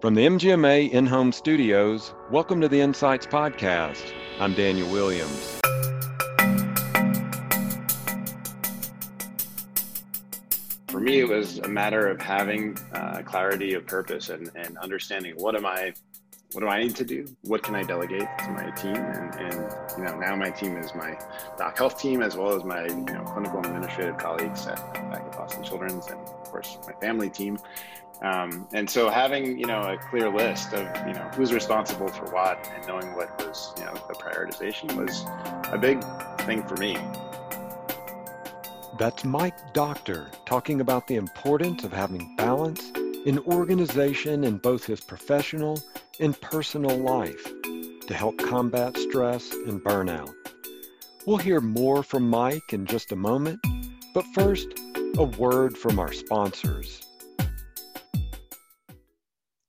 From the MGMA in home studios, welcome to the Insights Podcast. I'm Daniel Williams. For me, it was a matter of having uh, clarity of purpose and, and understanding what am I what do I need to do? What can I delegate to my team? And, and, you know, now my team is my doc health team as well as my you know clinical and administrative colleagues at, at Boston Children's and of course my family team. Um, and so having you know a clear list of you know who's responsible for what and knowing what was you know the prioritization was a big thing for me. That's Mike Doctor talking about the importance of having balance in organization in both his professional and personal life to help combat stress and burnout. We'll hear more from Mike in just a moment, but first, a word from our sponsors.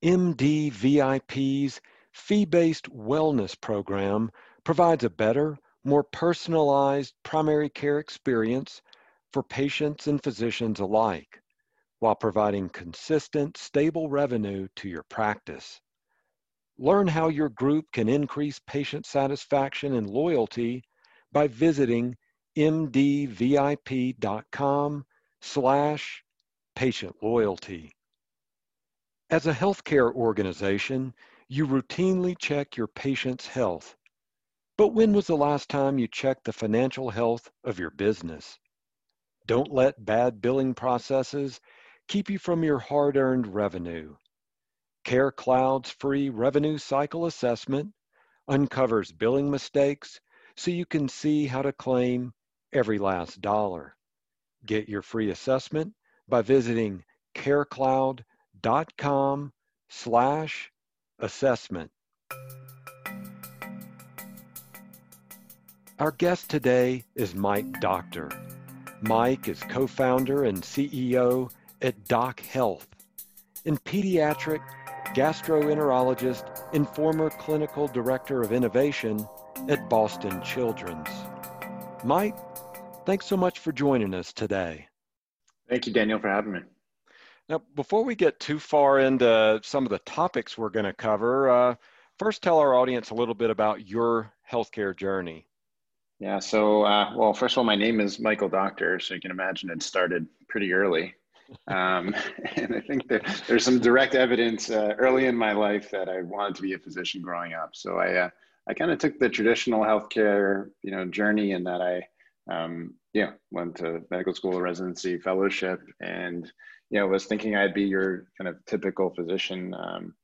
MDVIP's fee-based wellness program provides a better, more personalized primary care experience for patients and physicians alike, while providing consistent, stable revenue to your practice. Learn how your group can increase patient satisfaction and loyalty by visiting mdvip.com slash patient loyalty. As a healthcare organization, you routinely check your patient's health. But when was the last time you checked the financial health of your business? Don't let bad billing processes keep you from your hard-earned revenue. CareCloud's free revenue cycle assessment uncovers billing mistakes so you can see how to claim every last dollar. Get your free assessment by visiting carecloud.com com slash assessment. Our guest today is Mike Doctor. Mike is co-founder and CEO at Doc Health and pediatric gastroenterologist and former clinical director of innovation at Boston Children's. Mike, thanks so much for joining us today. Thank you, Daniel, for having me. Now, before we get too far into some of the topics we're going to cover, uh, first tell our audience a little bit about your healthcare journey. Yeah, so, uh, well, first of all, my name is Michael Doctor, so you can imagine it started pretty early. Um, and I think there, there's some direct evidence uh, early in my life that I wanted to be a physician growing up. So I, uh, I kind of took the traditional healthcare, you know, journey in that I, um, yeah, went to medical school residency fellowship and you know, was thinking I'd be your kind of typical physician. Um,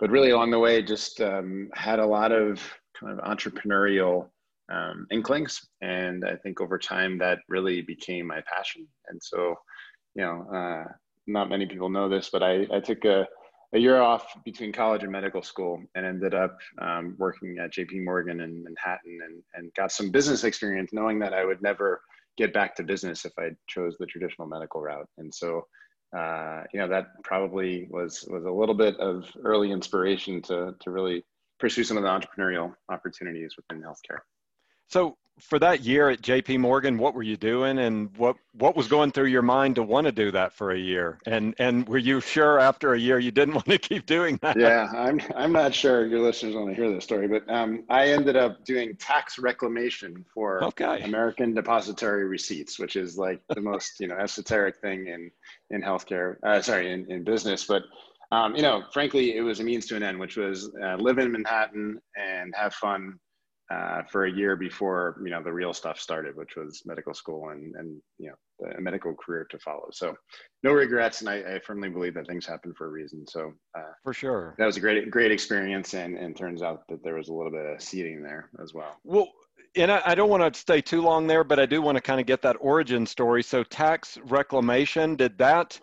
but really along the way, just um, had a lot of kind of entrepreneurial um, inklings. And I think over time that really became my passion. And so, you know, uh, not many people know this, but I, I took a, a year off between college and medical school and ended up um, working at JP Morgan in Manhattan and, and got some business experience knowing that I would never get back to business if I chose the traditional medical route. And so uh, you know, that probably was was a little bit of early inspiration to to really pursue some of the entrepreneurial opportunities within healthcare. So for that year at JP Morgan, what were you doing and what, what was going through your mind to want to do that for a year? And, and were you sure after a year you didn't want to keep doing that? Yeah, I'm, I'm not sure your listeners want to hear this story, but um, I ended up doing tax reclamation for okay. American depository receipts, which is like the most, you know, esoteric thing in, in healthcare, uh, sorry, in, in business. But um, you know, frankly, it was a means to an end, which was uh, live in Manhattan and have fun uh, for a year before you know the real stuff started, which was medical school and and you know a medical career to follow. So no regrets, and I, I firmly believe that things happen for a reason. So uh, for sure, that was a great great experience, and and turns out that there was a little bit of seeding there as well. Well. And I, I don't want to stay too long there, but I do want to kind of get that origin story. So, tax reclamation, did that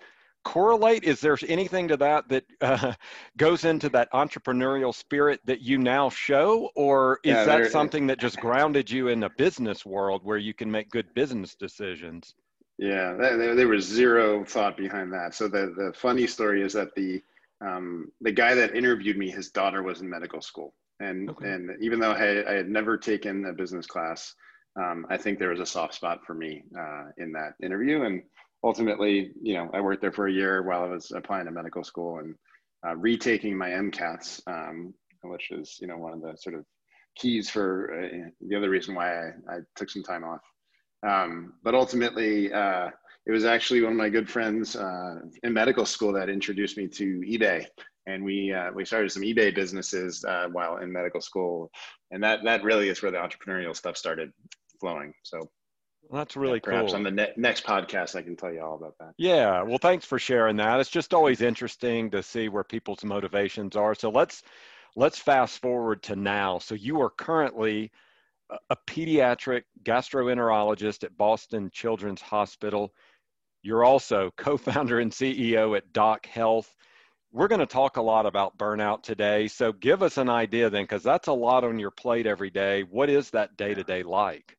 correlate? Is there anything to that that uh, goes into that entrepreneurial spirit that you now show, or is yeah, that something that just grounded you in a business world where you can make good business decisions? Yeah, there, there was zero thought behind that. So the the funny story is that the um, the guy that interviewed me, his daughter was in medical school, and okay. and even though I, I, had never taken a business class, um, I think there was a soft spot for me uh, in that interview, and ultimately, you know, I worked there for a year while I was applying to medical school, and uh, retaking my MCATs, um, which is you know one of the sort of keys for uh, the other reason why I, I took some time off. Um, but ultimately, uh, it was actually one of my good friends uh, in medical school that introduced me to eBay, and we uh, we started some eBay businesses uh, while in medical school, and that that really is where the entrepreneurial stuff started flowing. So well, that's really yeah, perhaps cool. on the ne- next podcast, I can tell you all about that. Yeah, well, thanks for sharing that. It's just always interesting to see where people's motivations are. So let's let's fast forward to now. So you are currently a pediatric gastroenterologist at Boston Children's Hospital. You're also co-founder and CEO at Doc Health. We're going to talk a lot about burnout today. So give us an idea then, because that's a lot on your plate every day. What is that day to day like?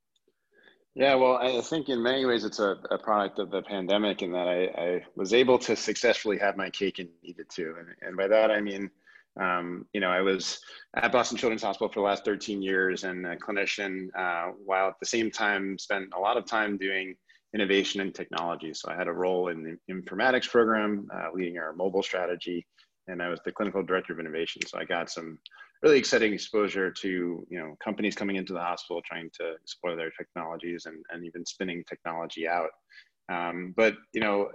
Yeah, well, I think in many ways it's a, a product of the pandemic in that I, I, was able to successfully have my cake and eat it too. And, and by that, I mean, um, you know, I was at Boston Children's Hospital for the last 13 years and a clinician, uh, while at the same time spent a lot of time doing innovation and technology. So I had a role in the informatics program, uh, leading our mobile strategy, and I was the clinical director of innovation. So I got some really exciting exposure to you know companies coming into the hospital trying to explore their technologies and, and even spinning technology out. Um, but you know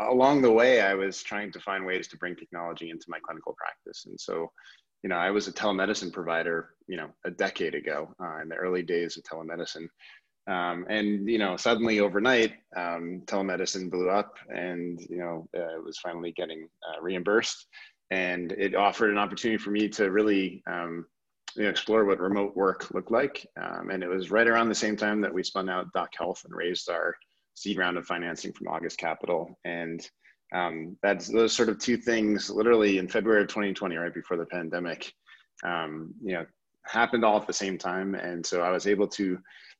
along the way i was trying to find ways to bring technology into my clinical practice. And so you know i was a telemedicine provider you know a decade ago uh, in the early days of telemedicine. Um, and you know suddenly overnight um, telemedicine blew up and you know uh, it was finally getting uh, reimbursed and it offered an opportunity for me to really um, you know, explore what remote work looked like. Um, and it was right around the same time that we spun out Doc Health and raised our seed round of financing from August Capital. And um, that's those sort of two things, literally in February of 2020, right before the pandemic, um, you know, happened all at the same time. And so I was able to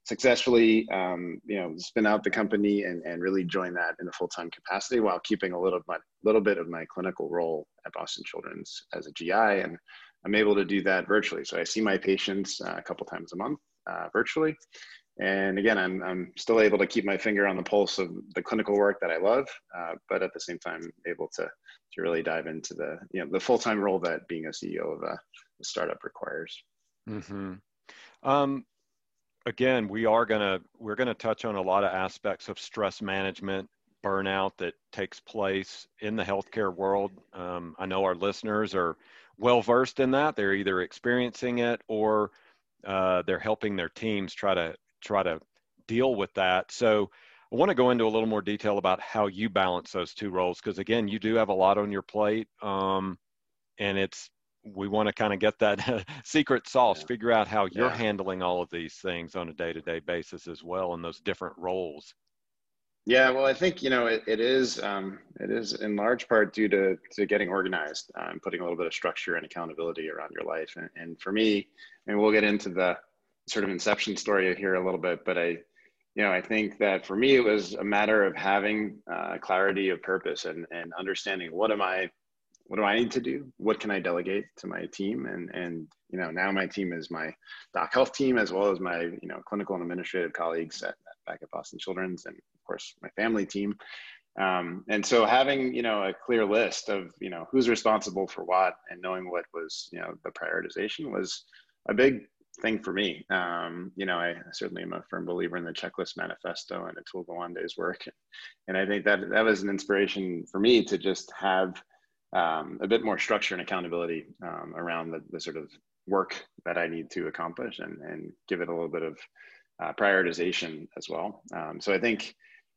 successfully, um, you know, spin out the company and, and really join that in a full-time capacity while keeping a little, my, little bit of my clinical role at Boston Children's as a GI. And I'm able to do that virtually. So I see my patients uh, a couple times a month uh, virtually. And again, I'm, I'm still able to keep my finger on the pulse of the clinical work that I love, uh, but at the same time, able to, to really dive into the, you know, the full-time role that being a CEO of a, startup requires. Mm-hmm. Um, again, we are gonna we're gonna touch on a lot of aspects of stress management, burnout that takes place in the healthcare world. Um, I know our listeners are well versed in that. They're either experiencing it or uh, they're helping their teams try to try to deal with that. So I want to go into a little more detail about how you balance those two roles because again, you do have a lot on your plate, um, and it's we want to kind of get that secret sauce, yeah. figure out how you're yeah. handling all of these things on a day to day basis as well in those different roles. Yeah, well, I think you know it, it is um, it is in large part due to to getting organized uh, and putting a little bit of structure and accountability around your life. And, and for me, and we'll get into the sort of inception story here a little bit, but I, you know, I think that for me it was a matter of having uh, clarity of purpose and and understanding what am I what do I need to do? What can I delegate to my team? And and you know now my team is my doc health team as well as my you know clinical and administrative colleagues at, back at Boston Children's and of course my family team. Um, and so having you know a clear list of you know who's responsible for what and knowing what was you know the prioritization was a big thing for me. Um, you know, I certainly am a firm believer in the checklist manifesto and Atul Gawande's work, and I think that that was an inspiration for me to just have um, a bit more structure and accountability um, around the, the, sort of work that I need to accomplish and, and give it a little bit of uh, prioritization as well. Um, so I think,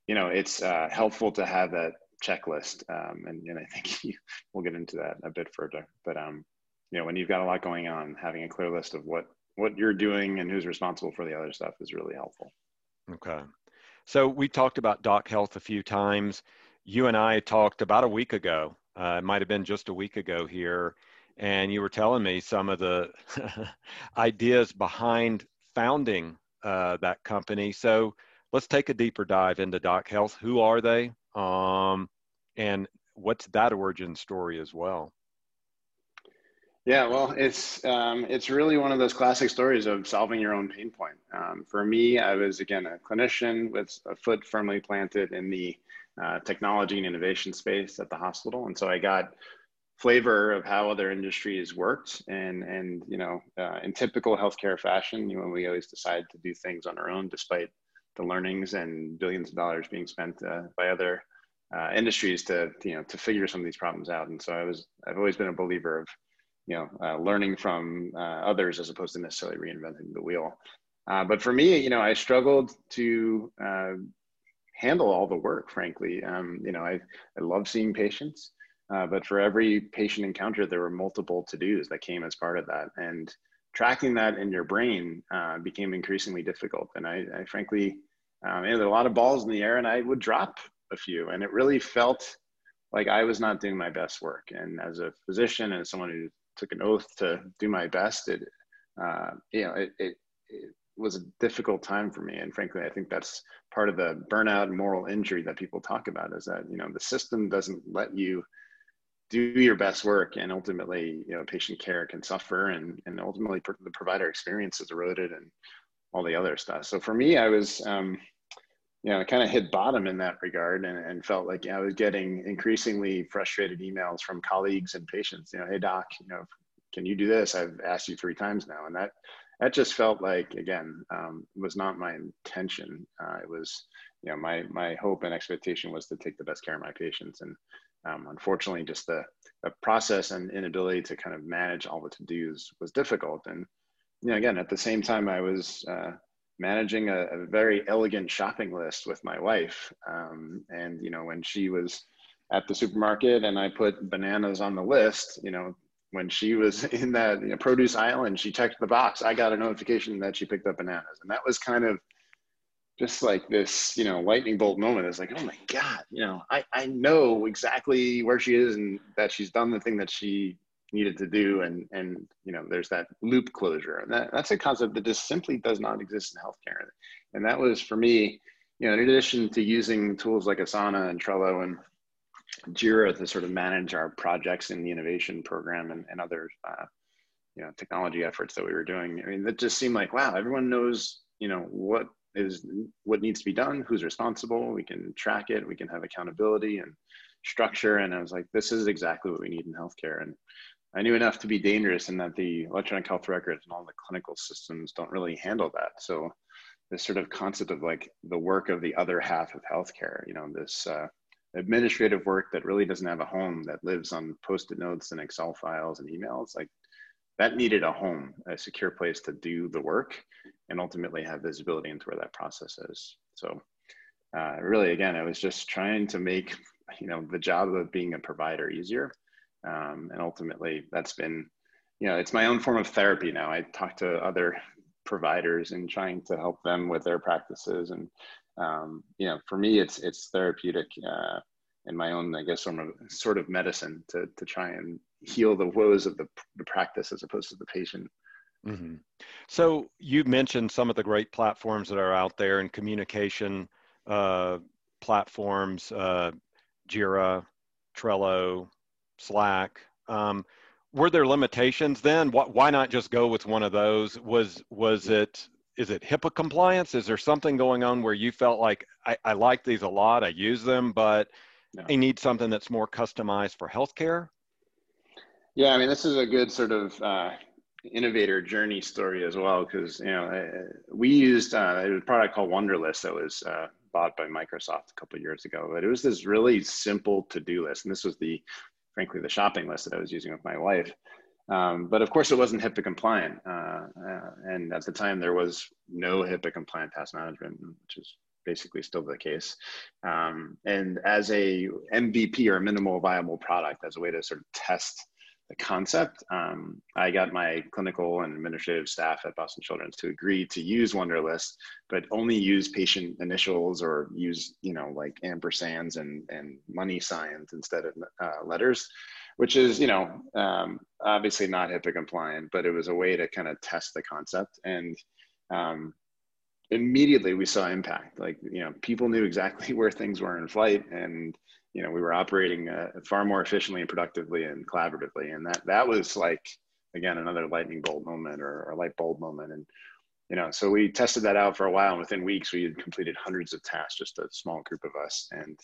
you know, it's uh, helpful to have that checklist. Um, and, and I think you, we'll get into that a bit further. But, um, you know, when you've got a lot going on, having a clear list of what, what you're doing and who's responsible for the other stuff is really helpful. Okay. So we talked about Doc Health a few times. You and I talked about a week ago uh, it might have been just a week ago here, and you were telling me some of the ideas behind founding uh, that company. So let's take a deeper dive into Doc Health. Who are they? Um, and what's that origin story as well? Yeah, well, it's um, it's really one of those classic stories of solving your own pain point. Um, for me, I was again a clinician with a foot firmly planted in the uh, technology and innovation space at the hospital. And so I got flavor of how other industries worked and and you know uh, in typical healthcare fashion you know we always decide to do things on our own despite the learnings and billions of dollars being spent uh, by other uh, industries to you know to figure some of these problems out and so i was i've always been a believer of you know uh, learning from uh, others as opposed to necessarily reinventing the wheel but for me you know i struggled to handle all the work frankly um, you know i i love seeing patients uh, but for every patient encounter, there were multiple to dos that came as part of that. And tracking that in your brain uh, became increasingly difficult. And I, I frankly, um, you know, there were a lot of balls in the air and I would drop a few. And it really felt like I was not doing my best work. And as a physician and someone who took an oath to do my best, it, uh, you know, it, it, it was a difficult time for me. And frankly, I think that's part of the burnout and moral injury that people talk about is that, you know, the system doesn't let you do your best work and ultimately you know patient care can suffer and and ultimately the provider experience is eroded and all the other stuff. So for me i was um, you know kind of hit bottom in that regard and, and felt like i was getting increasingly frustrated emails from colleagues and patients you know hey doc you know can you do this? I've asked you three times now. And that that just felt like again um, was not my intention uh, it was you know my my hope and expectation was to take the best care of my patients and um, unfortunately, just the, the process and inability to kind of manage all the to-dos was difficult. And you know, again, at the same time, I was uh, managing a, a, very elegant shopping list with my wife. Um, and you know, when she was at the supermarket and I put bananas on the list, you know, when she was in that you know, produce aisle and she checked the box, I got a notification that she picked up bananas, and that was kind of just like this, you know, lightning bolt moment. It's like, oh my God, you know, I, I know exactly where she is and that she's done the thing that she needed to do. And, and, you know, there's that loop closure. And that, that's a concept that just simply does not exist in healthcare. And that was for me, you know, in addition to using tools like Asana and Trello and Jira to sort of manage our projects in the innovation program and, and other, uh, you know, technology efforts that we were doing. I mean, that just seemed like, wow, everyone knows, you know, what is what needs to be done, who's responsible. We can track it. We can have accountability and structure. And I was like, this is exactly what we need in healthcare. And I knew enough to be dangerous in that the electronic health records and all the clinical systems don't really handle that. So this sort of concept of like the work of the other half of healthcare, you know, this uh, administrative work that really doesn't have a home that lives on post-it notes and Excel files and emails, like that needed a home, a secure place to do the work and ultimately have visibility into where that process is. So uh, really, again, I was just trying to make, you know, the job of being a provider easier. Um, and ultimately that's been, you know, it's my own form of therapy now. I talk to other providers and trying to help them with their practices. And, um, you know, for me, it's, it's therapeutic uh, in my own, I guess, sort of, sort of medicine to, to try and heal the woes of the, the practice as opposed to the patient. Mm-hmm. So you mentioned some of the great platforms that are out there and communication uh, platforms, uh, Jira, Trello, Slack. Um, were there limitations then? Why not just go with one of those? Was was it is it HIPAA compliance? Is there something going on where you felt like I, I like these a lot, I use them, but no. I need something that's more customized for healthcare? Yeah, I mean, this is a good sort of uh, innovator journey story as well, because you know we used uh, a product called Wunderlist that was uh, bought by Microsoft a couple years ago, but it was this really simple to-do list, and this was the, frankly, the shopping list that I was using with my wife. Um, but of course, it wasn't HIPAA compliant, uh, uh, and at the time there was no HIPAA compliant task management, which is basically still the case. Um, and as a MVP or minimal viable product, as a way to sort of test the concept. Um, I got my clinical and administrative staff at Boston Children's to agree to use Wunderlist, but only use patient initials or use, you know, like ampersands and, and money signs instead of uh, letters, which is, you know, um, obviously not HIPAA compliant, but it was a way to kind of test the concept. And um, immediately we saw impact. Like, you know, people knew exactly where things were in flight and you know we were operating uh, far more efficiently and productively and collaboratively and that that was like again another lightning bolt moment or, or light bulb moment and you know so we tested that out for a while and within weeks we had completed hundreds of tasks just a small group of us and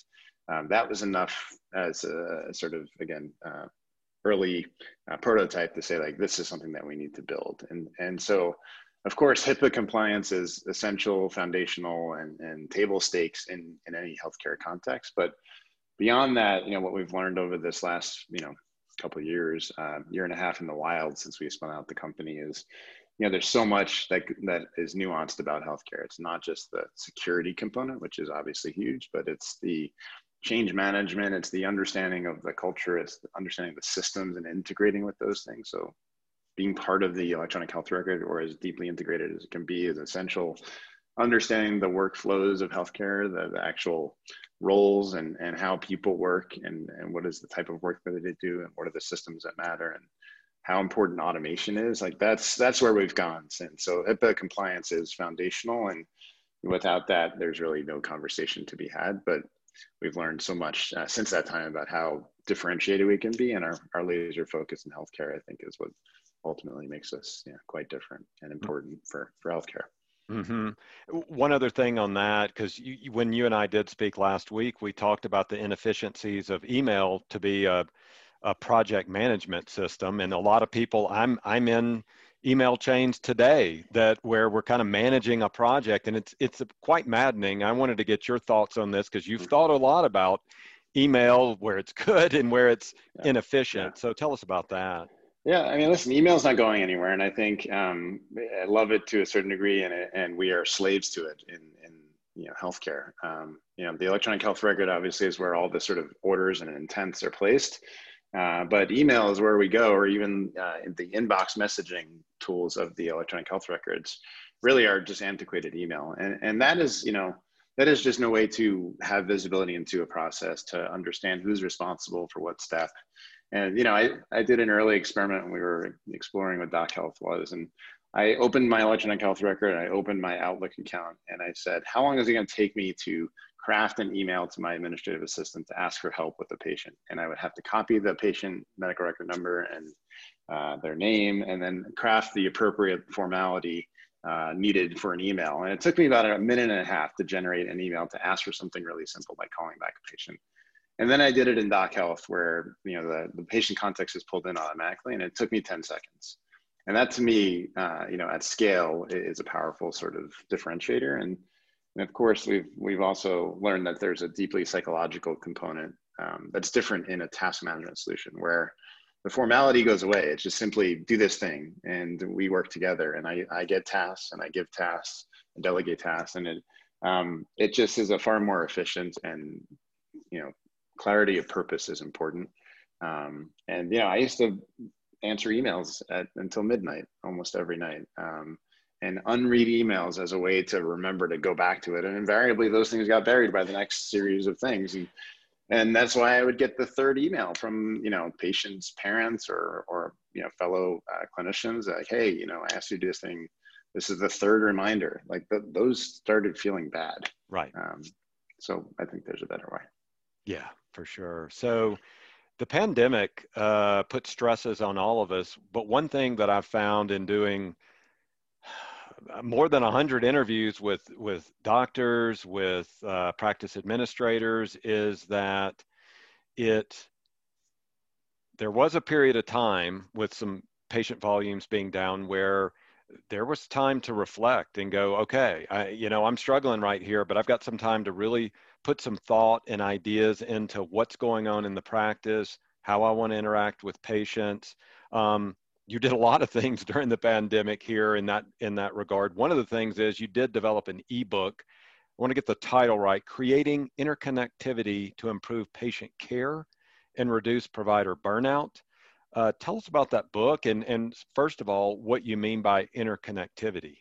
um, that was enough as a sort of again uh, early uh, prototype to say like this is something that we need to build. And and so of course hipaa compliance is essential foundational and, and table stakes in in any healthcare context. But beyond that you know what we've learned over this last you know couple years uh, year and a half in the wild since we spun out the company is you know there's so much that that is nuanced about healthcare. It's not just the security component which is obviously huge but it's the change management it's the understanding of the culture it's the understanding the systems and integrating with those things. So being part of the electronic health record or as deeply integrated as it can be is essential. Understanding the workflows of healthcare the, the actual roles and, and how people work and, and what is the type of work that they do and what are the systems that matter and how important automation is like that's that's where we've gone since. So HIPAA compliance is foundational and without that there's really no conversation to be had. But we've learned so much uh, since that time about how differentiated we can be and our, our laser focus in healthcare i think is what ultimately makes us yeah, quite different and important for, for healthcare Mm-hmm. One other thing on that, because when you and I did speak last week, we talked about the inefficiencies of email to be a, a project management system, and a lot of people, I'm I'm in email chains today that where we're kind of managing a project, and it's it's quite maddening. I wanted to get your thoughts on this because you've mm-hmm. thought a lot about email where it's good and where it's yeah. inefficient. Yeah. So tell us about that. Yeah, I mean, listen, email's not going anywhere, and I think um, I love it to a certain degree, and and we are slaves to it in in you know healthcare. Um, you know, the electronic health record obviously is where all the sort of orders and intents are placed, uh, but email is where we go, or even uh, the inbox messaging tools of the electronic health records really are just antiquated email, and and that is you know that is just no way to have visibility into a process to understand who's responsible for what step. And you know, I, I did an early experiment when we were exploring what Doc Health was, and I opened my electronic health record, I opened my Outlook account, and I said, how long is it going to take me to craft an email to my administrative assistant to ask for help with the patient? And I would have to copy the patient medical record number and uh, their name, and then craft the appropriate formality uh, needed for an email. And it took me about a minute and a half to generate an email to ask for something really simple by calling back a patient. And then I did it in Doc Health where, you know, the, the patient context is pulled in automatically and it took me 10 seconds. And that to me, uh, you know, at scale is a powerful sort of differentiator. And, and of course, we've, we've also learned that there's a deeply psychological component um, that's different in a task management solution where the formality goes away. It's just simply do this thing and we work together and I, I get tasks and I give tasks and delegate tasks and it, um, it just is a far more efficient and you know clarity of purpose is important. Um, and you know, I used to answer emails at, until midnight almost every night. Um, and unread emails as a way to remember to go back to it. And invariably, those things got buried by the next series of things. And and that's why I would get the third email from you know patients, parents, or or you know fellow uh, clinicians like, hey, you know, I asked you to do this thing. This is the third reminder. Like those started feeling bad. Right. Um, so I think there's a better way. Yeah, for sure. So the pandemic uh, put stresses on all of us. But one thing that I've found in doing more than 100 interviews with, with doctors, with uh, practice administrators, is that it, there was a period of time with some patient volumes being down where there was time to reflect and go, okay, I, you know, I'm struggling right here, but I've got some time to really put some thought and ideas into what's going on in the practice, how I want to interact with patients. Um, you did a lot of things during the pandemic here in that in that regard. One of the things is you did develop an ebook. I want to get the title right: "Creating Interconnectivity to Improve Patient Care and Reduce Provider Burnout." Uh, tell us about that book and, and first of all, what you mean by interconnectivity.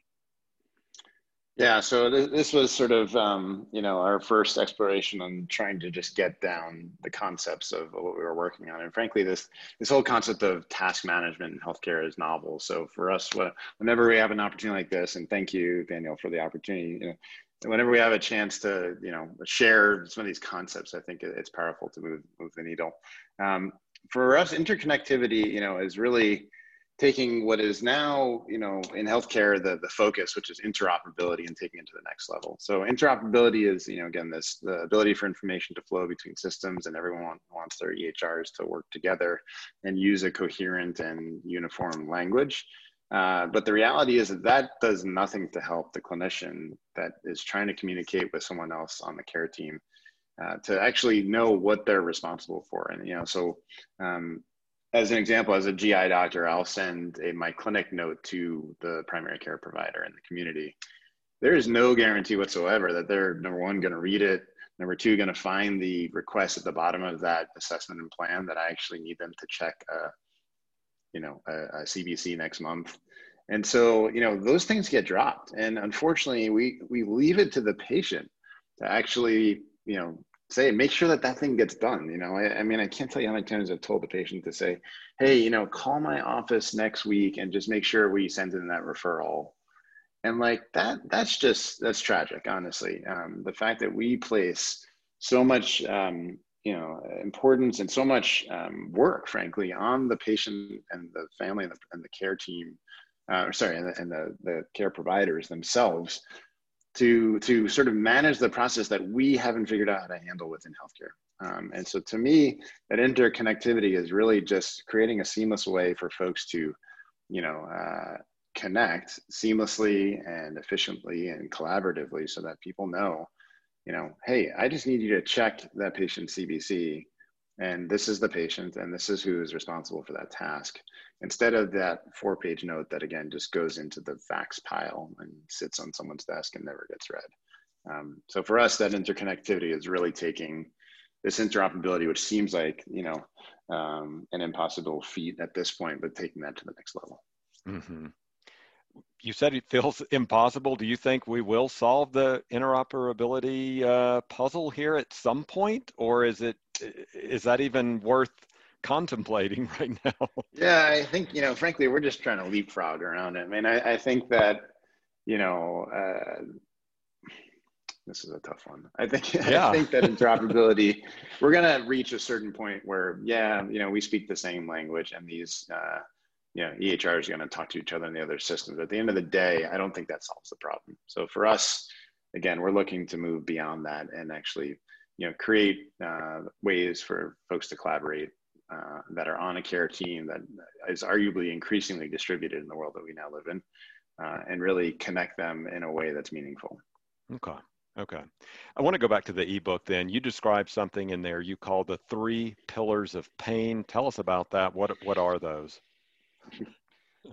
Yeah, so th- this was sort of um, you know our first exploration on trying to just get down the concepts of what we were working on, and frankly, this this whole concept of task management in healthcare is novel. So for us, whenever we have an opportunity like this, and thank you, Daniel, for the opportunity. You know, whenever we have a chance to you know share some of these concepts, I think it's powerful to move move the needle. Um, for us, interconnectivity, you know, is really taking what is now, you know, in healthcare, the, the focus, which is interoperability and taking it to the next level. So interoperability is, you know, again, this, the ability for information to flow between systems and everyone wants their EHRs to work together and use a coherent and uniform language. Uh, but the reality is that that does nothing to help the clinician that is trying to communicate with someone else on the care team uh, to actually know what they're responsible for. And, you know, so um, as an example, as a GI doctor, I'll send a, my clinic note to the primary care provider in the community. There is no guarantee whatsoever that they're number one going to read it, number two going to find the request at the bottom of that assessment and plan that I actually need them to check, a, you know, a, a CBC next month. And so, you know, those things get dropped, and unfortunately, we we leave it to the patient to actually, you know, say make sure that that thing gets done you know? I, I, mean i can't tell you how many times i've told the patient to say hey you know call my office next week and just make sure we send in that referral. And like that that's just that's tragic honestly. Um, the fact that we place so much um, you know importance and so much um, work frankly on the patient and the family and the, and the care team uh, sorry and, the, and the, the care providers themselves to to sort of manage the process that we haven't figured out how to handle within healthcare. Um, and so to me, that interconnectivity is really just creating a seamless way for folks to, you know, uh, connect seamlessly and efficiently and collaboratively so that people know, you know, hey, I just need you to check that patient CBC and this is the patient and this is who is responsible for that task instead of that four page note that again just goes into the fax pile and sits on someone's desk and never gets read um, so for us that interconnectivity is really taking this interoperability which seems like you know um, an impossible feat at this point but taking that to the next level mm-hmm. You said it feels impossible do you think we will solve the interoperability uh, puzzle here at some point or is it is that even worth contemplating right now? Yeah, I think, you know, frankly, we're just trying to leapfrog around it. I mean, I, I think that, you know, uh, this is a tough one. I think yeah. I think that interoperability, we're gonna reach a certain point where, yeah, you know, we speak the same language, and these, uh, you know, EHR is going to talk to each other in the other systems. At the end of the day, I don't think that solves the problem. So for us, again, we're looking to move beyond that and actually you know, create uh, ways for folks to collaborate uh, that are on a care team that is arguably increasingly distributed in the world that we now live in, uh, and really connect them in a way that's meaningful. Okay. Okay. I want to go back to the ebook then. You described something in there you call the three pillars of pain. Tell us about that. What what are those?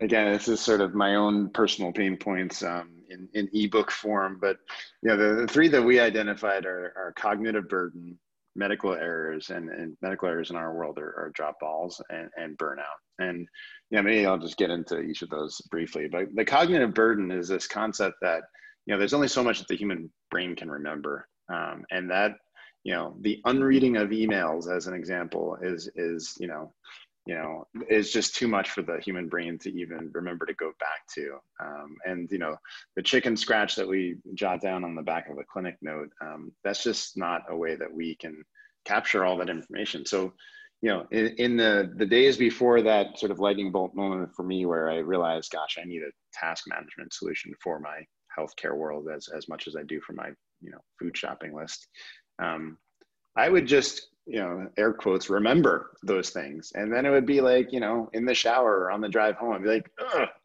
Again, this is sort of my own personal pain points um, in, in ebook form, but you know, the, the three that we identified are, are cognitive burden, medical errors, and, and medical errors in our world are, are drop balls and, and burnout. And know, maybe I'll just get into each of those briefly. But the cognitive burden is this concept that you know, there's only so much that the human brain can remember, um, and that you know, the unreading of emails, as an example, is is you know you know is just too much for the human brain to even remember to go back to. Um, and you know the chicken scratch that we jot down on the back of a clinic note um, that's just not a way that we can capture all that information. So you know in, in, the the days before that sort of lightning bolt moment for me where i realized gosh i need a task management solution for my healthcare world as, as much as i do for my you know food shopping list um, i would just you know, air quotes, remember those things. And then it would be like, you know, in the shower or on the drive home, I'd be like,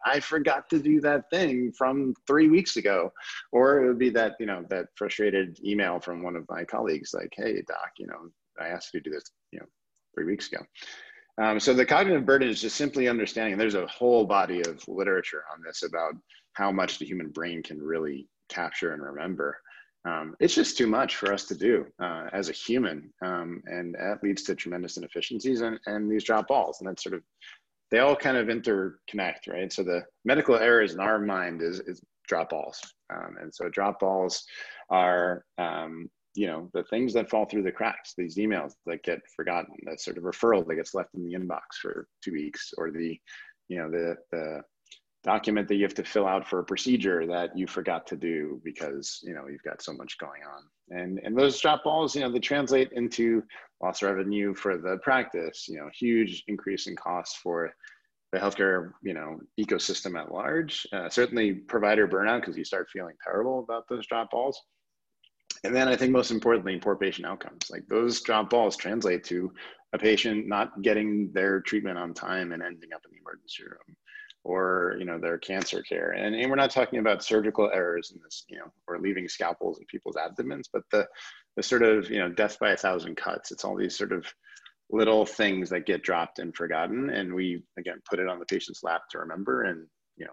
I forgot to do that thing from three weeks ago. Or it would be that, you know, that frustrated email from one of my colleagues, like, hey, doc, you know, I asked you to do this, you know, three weeks ago. Um, so the cognitive burden is just simply understanding. There's a whole body of literature on this about how much the human brain can really capture and remember um, it's just too much for us to do uh, as a human. Um, and that leads to tremendous inefficiencies and, and these drop balls. And that's sort of, they all kind of interconnect, right? So the medical errors in our mind is, is drop balls. Um, and so drop balls are, um, you know, the things that fall through the cracks, these emails that get forgotten, that sort of referral that gets left in the inbox for two weeks or the, you know, the, the document that you have to fill out for a procedure that you forgot to do because you know you've got so much going on and and those drop balls you know they translate into lost revenue for the practice you know huge increase in costs for the healthcare you know ecosystem at large. Uh, certainly provider burnout because you start feeling terrible about those drop balls. And then I think most importantly, poor patient outcomes. Like those drop balls translate to a patient not getting their treatment on time and ending up in the emergency room or you know their cancer care. And, and we're not talking about surgical errors in this you know or leaving scalpels in people's abdomens but the the sort of you know death by a thousand cuts. It's all these sort of little things that get dropped and forgotten. And we again put it on the patient's lap to remember. And you know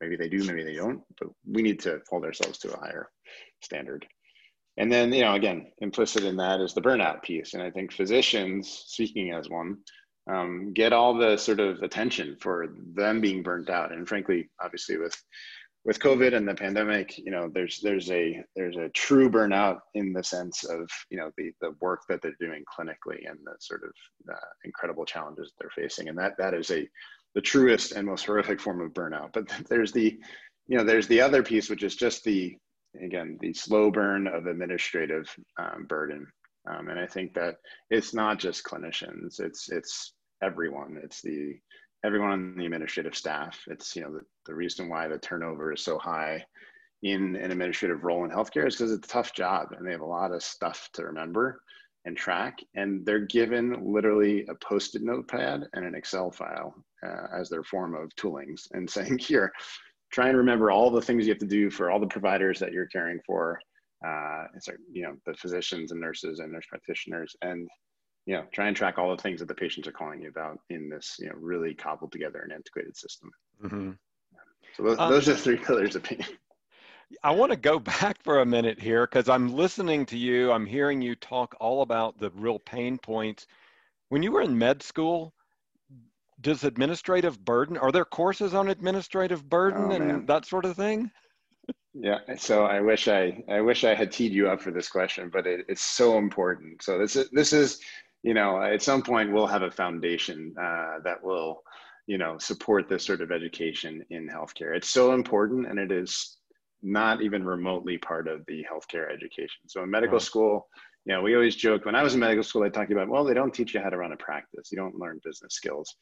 maybe they do maybe they don't but we need to hold ourselves to a higher standard. And then you know again implicit in that is the burnout piece. And i think physicians speaking as one um, get all the sort of attention for them being burnt out. And frankly obviously with with COVID and the pandemic, you know, there's there's a there's a true burnout in the sense of you know the the work that they're doing clinically and the sort of uh, incredible challenges they're facing, and that that is a the truest and most horrific form of burnout. But there's the you know there's the other piece which is just the again the slow burn of administrative um, burden, um, and I think that it's not just clinicians, it's it's everyone. It's the everyone on the administrative staff. It's you know the, the reason why the turnover is so high in an administrative role in healthcare is because it's a tough job and they have a lot of stuff to remember and track and they're given literally a post-it notepad and an excel file uh, as their form of toolings and saying here try and remember all the things you have to do for all the providers that you're caring for uh, so, you know the physicians and nurses and nurse practitioners and you know, try and track all the things that the patients are calling you about in this, you know, really cobbled together and integrated system. Mm-hmm. So those, um, those are three pillars of pain. I want to go back for a minute here because I'm listening to you. I'm hearing you talk all about the real pain points. When you were in med school, does administrative burden, are there courses on administrative burden oh, and that sort of thing? Yeah, so I wish I I wish I had teed you up for this question, but it, it's so important. So this is this is you know, at some point we'll have a foundation uh, that will, you know, support this sort of education in healthcare. It's so important, and it is not even remotely part of the healthcare education. So in medical school, you know, we always joke when I was in medical school, I talked about, well, they don't teach you how to run a practice. You don't learn business skills,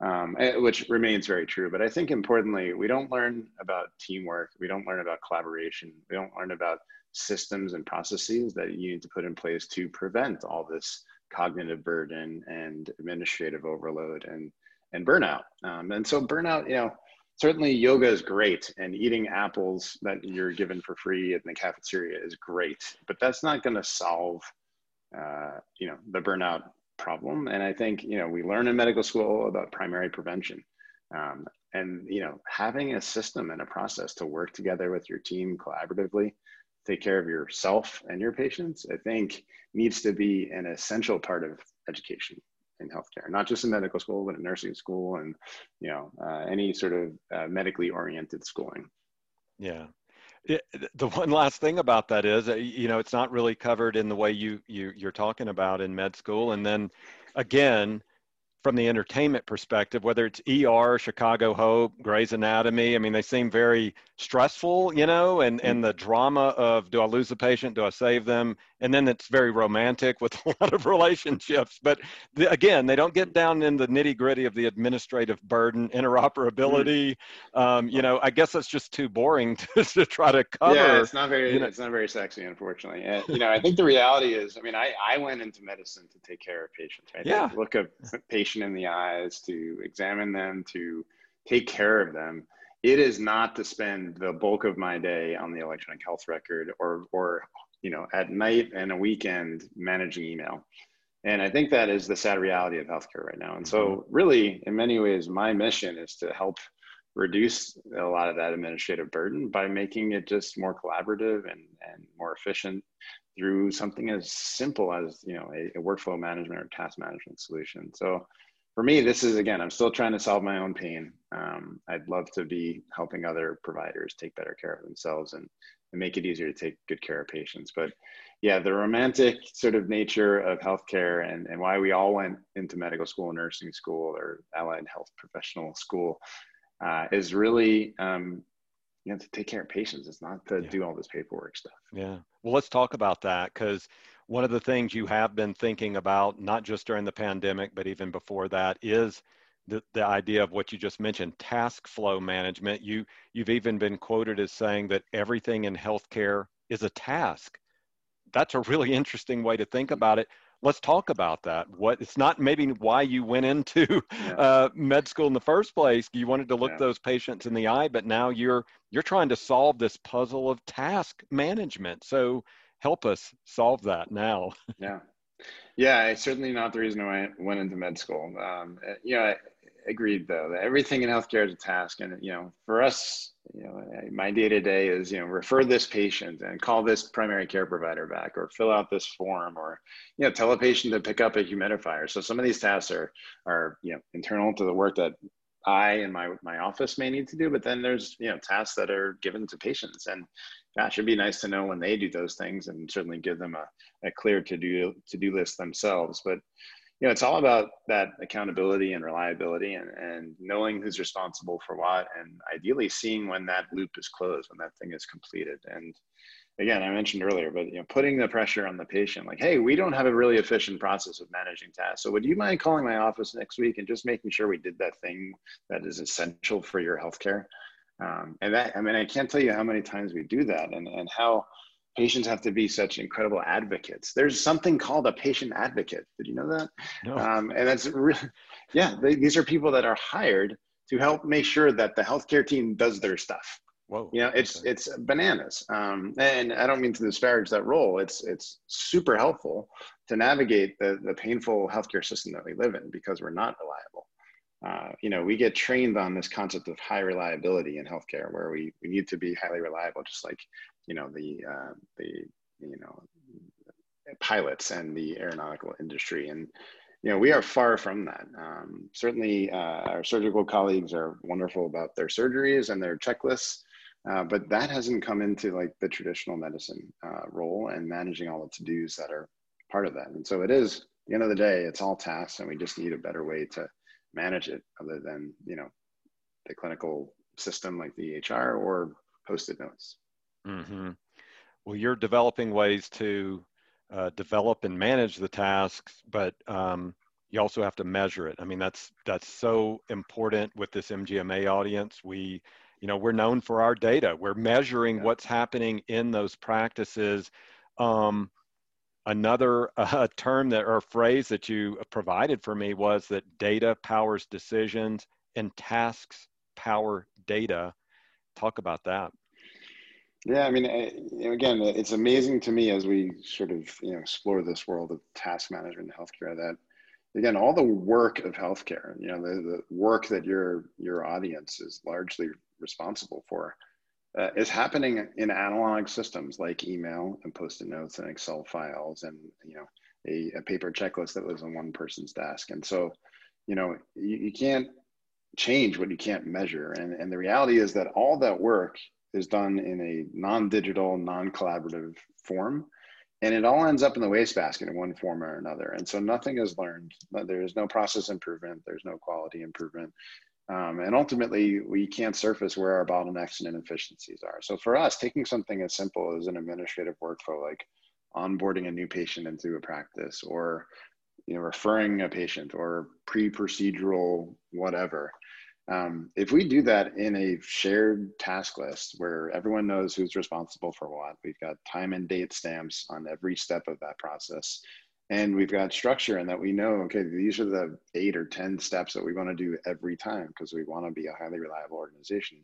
um, eh, which remains very true. But I think importantly, we don't learn about teamwork. We don't learn about collaboration. We don't learn about systems and processes that you need to put in place to prevent all this cognitive burden and administrative overload and and burnout. Um, and so burnout, you know, certainly yoga is great and eating apples that you're given for free in the cafeteria is great, but that's not going to solve, uh, you know, the burnout problem. And I think, you know, we learn in medical school about primary prevention. Um, and, you know, having a system and a process to work together with your team collaboratively take care of yourself and your patients, I think needs to be an essential part of education in healthcare, not just in medical school, but in nursing school and, you know, uh, any sort of uh, medically oriented schooling. Yeah. It, the one last thing about that is, uh, you know, it's not really covered in the way you, you you're talking about in med school. And then again, from the entertainment perspective, whether it's ER, Chicago Hope, Grey's Anatomy. I mean, they seem very stressful, you know, and, and the drama of do I lose the patient? Do I save them? And then it's very romantic with a lot of relationships. But the, again, they don't get down in the nitty gritty of the administrative burden, interoperability. Um, you know, I guess that's just too boring to, to try to cover. Yeah, it's not very, you know. it's not very sexy, unfortunately. And, you know, I think the reality is, I mean, I, I went into medicine to take care of patients, right? Yeah. Look a patient in the eyes, to examine them, to take care of them. It is not to spend the bulk of my day on the electronic health record or, or you know, at night and a weekend managing email. And I think that is the sad reality of healthcare right now. And so, mm-hmm. really, in many ways, my mission is to help reduce a lot of that administrative burden by making it just more collaborative and, and more efficient through something as simple as you know a, a workflow management or task management solution. So for me, this is again, I'm still trying to solve my own pain. Um, I'd love to be helping other providers take better care of themselves and, and make it easier to take good care of patients. But yeah, the romantic sort of nature of healthcare and, and why we all went into medical school, nursing school, or allied health professional school uh, is really um, you know to take care of patients. It's not to yeah. do all this paperwork stuff. Yeah. Well, let's talk about that because one of the things you have been thinking about, not just during the pandemic, but even before that, is the, the idea of what you just mentioned, task flow management. You you've even been quoted as saying that everything in healthcare is a task. That's a really interesting way to think about it. Let's talk about that. What it's not maybe why you went into yeah. uh, med school in the first place. You wanted to look yeah. those patients in the eye, but now you're you're trying to solve this puzzle of task management. So help us solve that now. Yeah. Yeah, it's certainly not the reason why I went into med school. Um, you know, I agreed though that everything in healthcare is a task and you know for us you know my day to day is you know refer this patient and call this primary care provider back or fill out this form or you know tell a patient to pick up a humidifier so some of these tasks are are you know internal to the work that i and my my office may need to do but then there's you know tasks that are given to patients and gosh it'd be nice to know when they do those things and certainly give them a, a clear to do to do list themselves but you know, it's all about that accountability and reliability and, and knowing who's responsible for what and ideally seeing when that loop is closed, when that thing is completed. And again, I mentioned earlier, but you know, putting the pressure on the patient, like, hey, we don't have a really efficient process of managing tasks. So would you mind calling my office next week and just making sure we did that thing that is essential for your healthcare? Um, and that, I mean, I can't tell you how many times we do that and, and how patients have to be such incredible advocates. There's something called a patient advocate. Did you know that? No. Um, and that's really, yeah, they, these are people that are hired to help make sure that the healthcare team does their stuff. Whoa. You know, it's okay. it's bananas. Um, and I don't mean to disparage that role. It's it's super helpful to navigate the the painful healthcare system that we live in because we're not reliable. Uh, you know, we get trained on this concept of high reliability in healthcare, where we, we need to be highly reliable, just like you know the uh, the you know pilots and the aeronautical industry and you know we are far from that um, certainly uh, our surgical colleagues are wonderful about their surgeries and their checklists uh, but that hasn't come into like the traditional medicine uh, role and managing all the to-dos that are part of that and so it is the end of the day it's all tasks and we just need a better way to manage it other than you know the clinical system like the EHR or post-it notes Mm-hmm. Well, you're developing ways to uh, develop and manage the tasks, but um, you also have to measure it. I mean, that's that's so important with this MGMA audience. We, you know, we're known for our data. We're measuring yeah. what's happening in those practices. Um, another uh, term that or phrase that you provided for me was that data powers decisions and tasks power data. Talk about that. Yeah, I mean, I, again, it's amazing to me as we sort of you know explore this world of task management in healthcare that again all the work of healthcare, you know, the, the work that your your audience is largely responsible for, uh, is happening in analog systems like email and post-it notes and Excel files and you know a, a paper checklist that lives on one person's desk. And so, you know, you, you can't change what you can't measure. And and the reality is that all that work is done in a non-digital, non-collaborative form. And it all ends up in the wastebasket in one form or another. And so nothing is learned. There is no process improvement. There's no quality improvement. Um, and ultimately, we can't surface where our bottlenecks and inefficiencies are. So for us, taking something as simple as an administrative workflow, like onboarding a new patient into a practice or you know, referring a patient or pre-procedural whatever, um, if we do that in a shared task list where everyone knows who's responsible for what, we've got time and date stamps on every step of that process, and we've got structure and that we know, okay, these are the eight or 10 steps that we want to do every time because we want to be a highly reliable organization.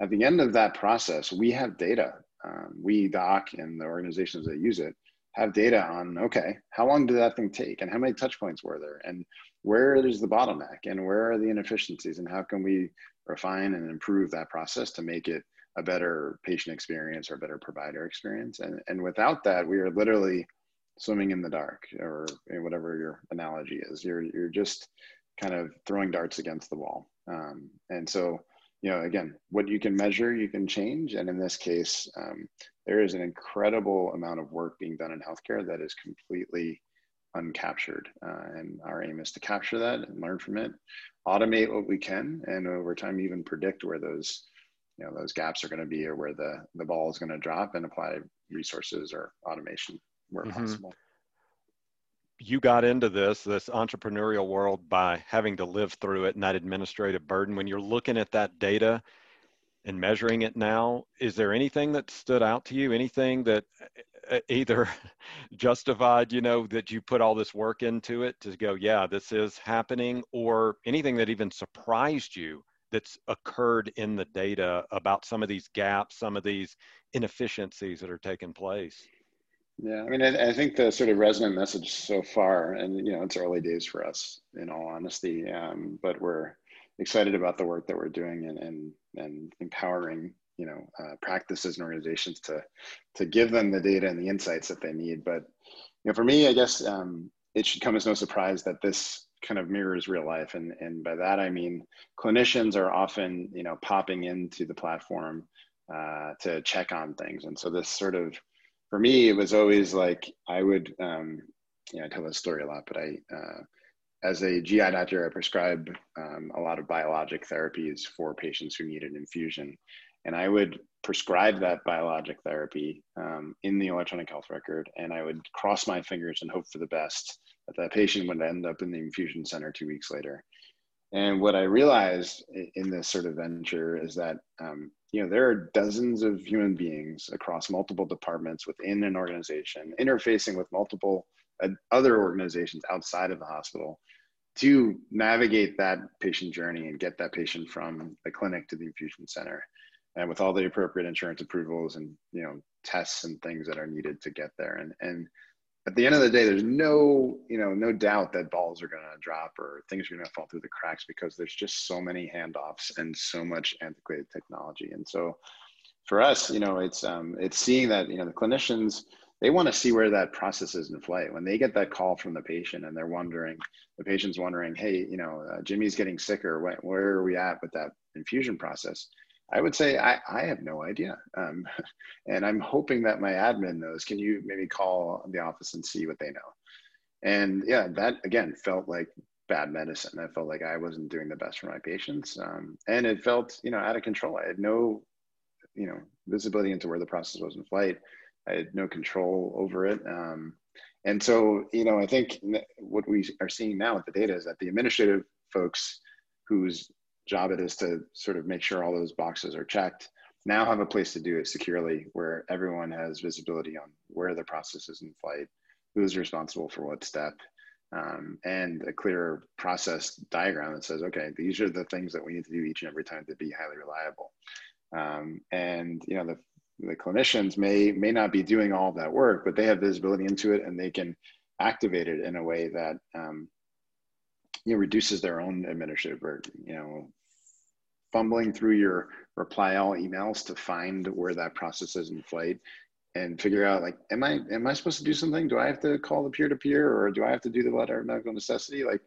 At the end of that process, we have data. Um, we, Dock, and the organizations that use it have data on, okay, how long did that thing take and how many touch points were there? And where is the bottleneck and where are the inefficiencies and how can we refine and improve that process to make it a better patient experience or a better provider experience and, and without that we are literally swimming in the dark or whatever your analogy is. You're, you're just kind of throwing darts against the wall. Um, and so you know again what you can measure you can change. And in this case um, there is an incredible amount of work being done in healthcare that is completely uncaptured. Uh, and our aim is to capture that and learn from it, automate what we can, and over time even predict where those you know those gaps are going to be or where the the ball is going to drop and apply resources or automation where mm-hmm. possible. you got into this this entrepreneurial world by having to live through it and that administrative burden when you're looking at that data and measuring it now is there anything that stood out to you anything that either justified you know that you put all this work into it to go yeah this is happening or anything that even surprised you that's occurred in the data about some of these gaps some of these inefficiencies that are taking place yeah, I mean, I, I, think the sort of resonant message so far, and you know, it's early days for us, in all honesty, um, but we're excited about the work that we're doing and and, and empowering you know uh, practices and organizations to to give them the data and the insights that they need. But you know, for me, I guess um, it should come as no surprise that this kind of mirrors real life, and and by that I mean clinicians are often you know popping into the platform uh, to check on things, and so this sort of for me, it was always like I would, um, you know, I tell this story a lot, but I, uh, as a GI doctor, I prescribe um, a lot of biologic therapies for patients who need an infusion. And I would prescribe that biologic therapy um, in the electronic health record, and I would cross my fingers and hope for the best that that patient would end up in the infusion center two weeks later. And what I realized in this sort of venture is that um, you know there are dozens of human beings across multiple departments within an organization interfacing with multiple uh, other organizations outside of the hospital to navigate that patient journey and get that patient from the clinic to the infusion center. And with all the appropriate insurance approvals and you know tests and things that are needed to get there. And and at the end of the day, there's no, you know, no doubt that balls are going to drop or things are going to fall through the cracks because there's just so many handoffs and so much antiquated technology. And so, for us, you know, it's um, it's seeing that you know the clinicians they want to see where that process is in flight when they get that call from the patient and they're wondering the patient's wondering hey you know uh, jimmy's getting sicker where, where are we at with that infusion process I would say I, I have no idea. Um, and I'm hoping that my admin knows. Can you maybe call the office and see what they know? And yeah, that again felt like bad medicine. I felt like I wasn't doing the best for my patients. Um, and it felt, you know, out of control. I had no, you know, visibility into where the process was in flight. I had no control over it. Um, and so, you know, I think what we are seeing now with the data is that the administrative folks whose job it is to sort of make sure all those boxes are checked now have a place to do it securely where everyone has visibility on where the process is in flight who's responsible for what step um, and a clear process diagram that says okay these are the things that we need to do each and every time to be highly reliable um, and you know the, the clinicians may may not be doing all that work but they have visibility into it and they can activate it in a way that um, you know, reduces their own administrative burden. You know, fumbling through your reply all emails to find where that process is in flight and figure out like, am I am I supposed to do something? Do I have to call the peer to peer, or do I have to do the letter of medical necessity? Like,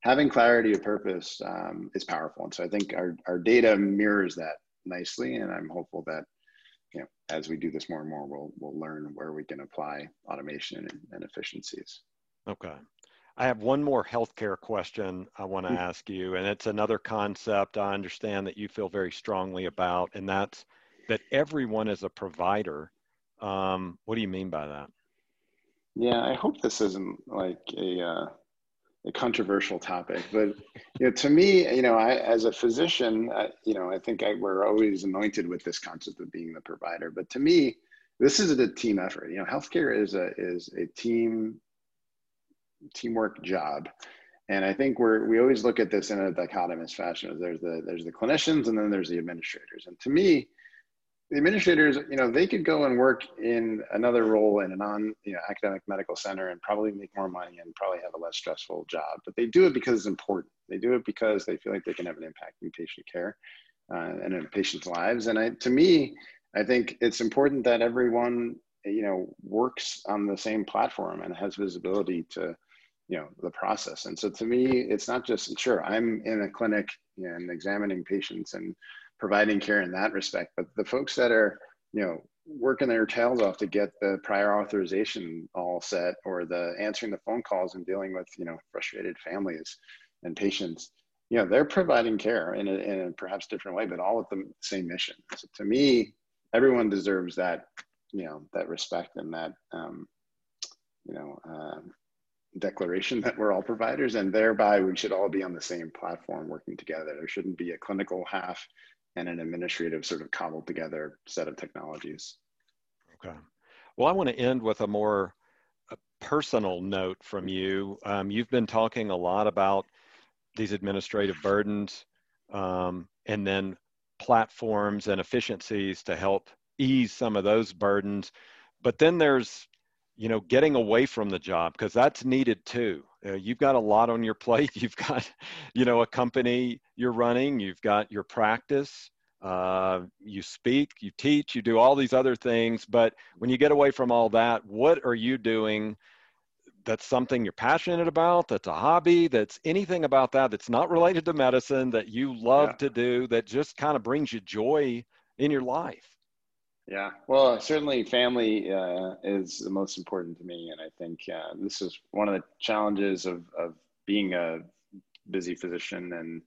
having clarity of purpose um, is powerful, and so I think our our data mirrors that nicely, and I'm hopeful that you know as we do this more and more, we'll we'll learn where we can apply automation and, and efficiencies. Okay. I have one more healthcare question I want to mm-hmm. ask you, and it's another concept I understand that you feel very strongly about, and that's that everyone is a provider. Um, what do you mean by that? Yeah, I hope this isn't like a uh, a controversial topic, but you know, to me, you know, I as a physician, I, you know, I think I, we're always anointed with this concept of being the provider. But to me, this is a team effort. You know, healthcare is a is a team teamwork job. And I think we're we always look at this in a dichotomous fashion. There's the there's the clinicians and then there's the administrators. And to me, the administrators, you know, they could go and work in another role in a non you know, academic medical center and probably make more money and probably have a less stressful job. But they do it because it's important. They do it because they feel like they can have an impact in patient care uh, and in patients' lives. And I, to me, I think it's important that everyone, you know, works on the same platform and has visibility to you know the process. And so to me it's not just sure i'm in a clinic and examining patients and providing care in that respect but the folks that are you know working their tails off to get the prior authorization all set or the answering the phone calls and dealing with you know frustrated families and patients you know they're providing care in a, in a perhaps different way but all with the same mission. So to me everyone deserves that you know that respect and that um, you know uh, declaration that we're all providers, and thereby we should all be on the same platform working together. There shouldn't be a clinical half and an administrative sort of cobbled together set of technologies. Okay. Well, I want to end with a more personal note from you. Um, you've been talking a lot about these administrative burdens um, and then platforms and efficiencies to help ease some of those burdens. But then there's, you know, getting away from the job because that's needed too. Uh, you've got a lot on your plate. You've got, you know, a company you're running. You've got your practice. Uh, you speak, you teach, you do all these other things. But when you get away from all that, what are you doing? That's something you're passionate about. That's a hobby. That's anything about that that's not related to medicine that you love yeah. to do. That just kind of brings you joy in your life. Yeah, well, certainly family uh, is the most important to me, and I think uh, this is one of the challenges of of being a busy physician and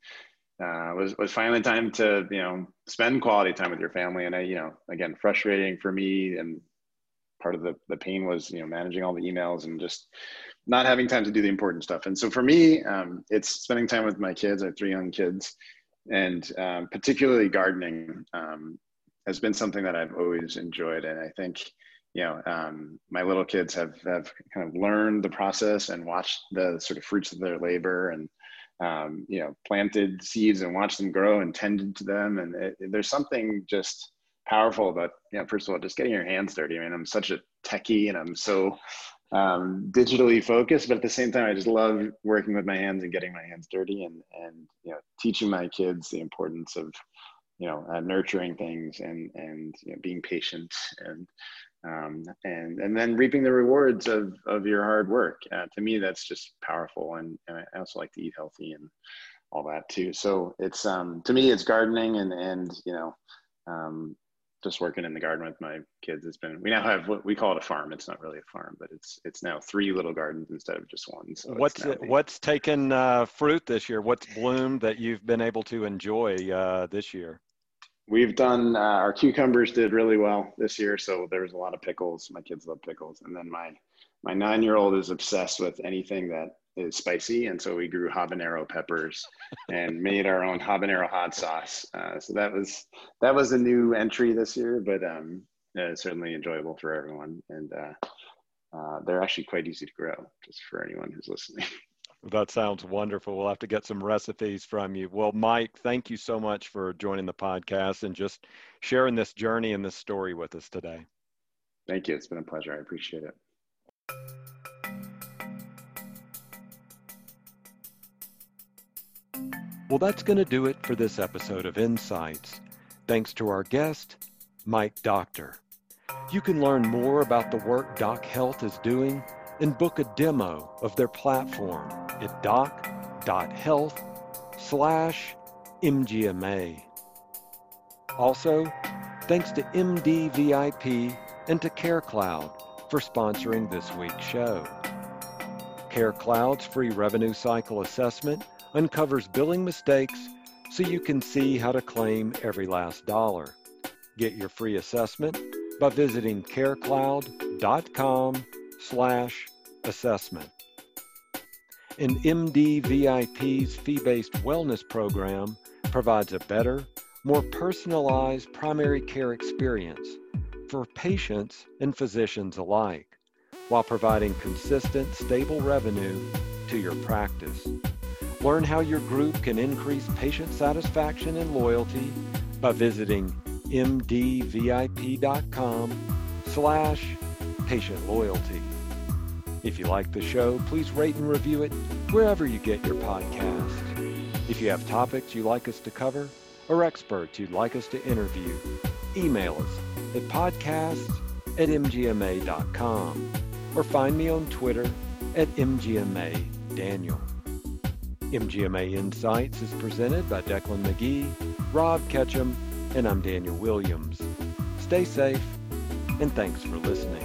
uh, was was finally time to you know spend quality time with your family. And I you know again frustrating for me and part of the the pain was you know managing all the emails and just not having time to do the important stuff. And so for me um, it's spending time with my kids. I have three young kids. And um, particularly gardening um, has been something that I've always enjoyed and I think you know um, my little kids have have kind of learned the process and watched the sort of fruits of their labor and um, you know, planted seeds and watched them grow and tended to them. And it, there's something just powerful about, you know, first of all, just getting your hands dirty. I mean, I'm such a techie and I'm so um, digitally focused, but at the same time, I just love working with my hands and getting my hands dirty and, and, you know, teaching my kids the importance of, you know, uh, nurturing things and, and, you know, being patient and, um, and and then reaping the rewards of of your hard work. Uh, to me, that's just powerful, and, and I also like to eat healthy and all that too. So it's um, to me, it's gardening and and you know, um, just working in the garden with my kids. It's been we now have what we call it a farm. It's not really a farm, but it's it's now three little gardens instead of just one. So what's what's taken uh, fruit this year? What's bloomed that you've been able to enjoy uh, this year? We've done uh, our cucumbers did really well this year, so there's a lot of pickles. My kids love pickles, and then my my nine year old is obsessed with anything that is spicy, and so we grew habanero peppers and made our own habanero hot sauce. Uh, so that was that was a new entry this year, but um, uh, certainly enjoyable for everyone, and uh, uh, they're actually quite easy to grow, just for anyone who's listening. That sounds wonderful. We'll have to get some recipes from you. Well, Mike, thank you so much for joining the podcast and just sharing this journey and this story with us today. Thank you. It's been a pleasure. I appreciate it. Well, that's going to do it for this episode of Insights. Thanks to our guest, Mike Docktor. You can learn more about the work Dock Health is doing and book a demo of their platform at dock.health slash MGMA. Also, thanks to MDVIP and to CareCloud for sponsoring this week's show. CareCloud's free revenue cycle assessment uncovers billing mistakes so you can see how to claim every last dollar. Get your free assessment by visiting carecloud.com slash assessment. And MDVIP's fee-based wellness program provides a better, more personalized primary care experience for patients and physicians alike, while providing consistent, stable revenue to your practice. Learn how your group can increase patient satisfaction and loyalty by visiting mdvip.com slash patient loyalty. If you like the show, please rate and review it wherever you get your podcast. If you have topics you'd like us to cover or experts you'd like us to interview, email us at podcasts at mgma.com or find me on Twitter at mgmadaniel. MGMA Insights is presented by Declan McGee, Rob Ketchum, and I'm Daniel Williams. Stay safe, and thanks for listening.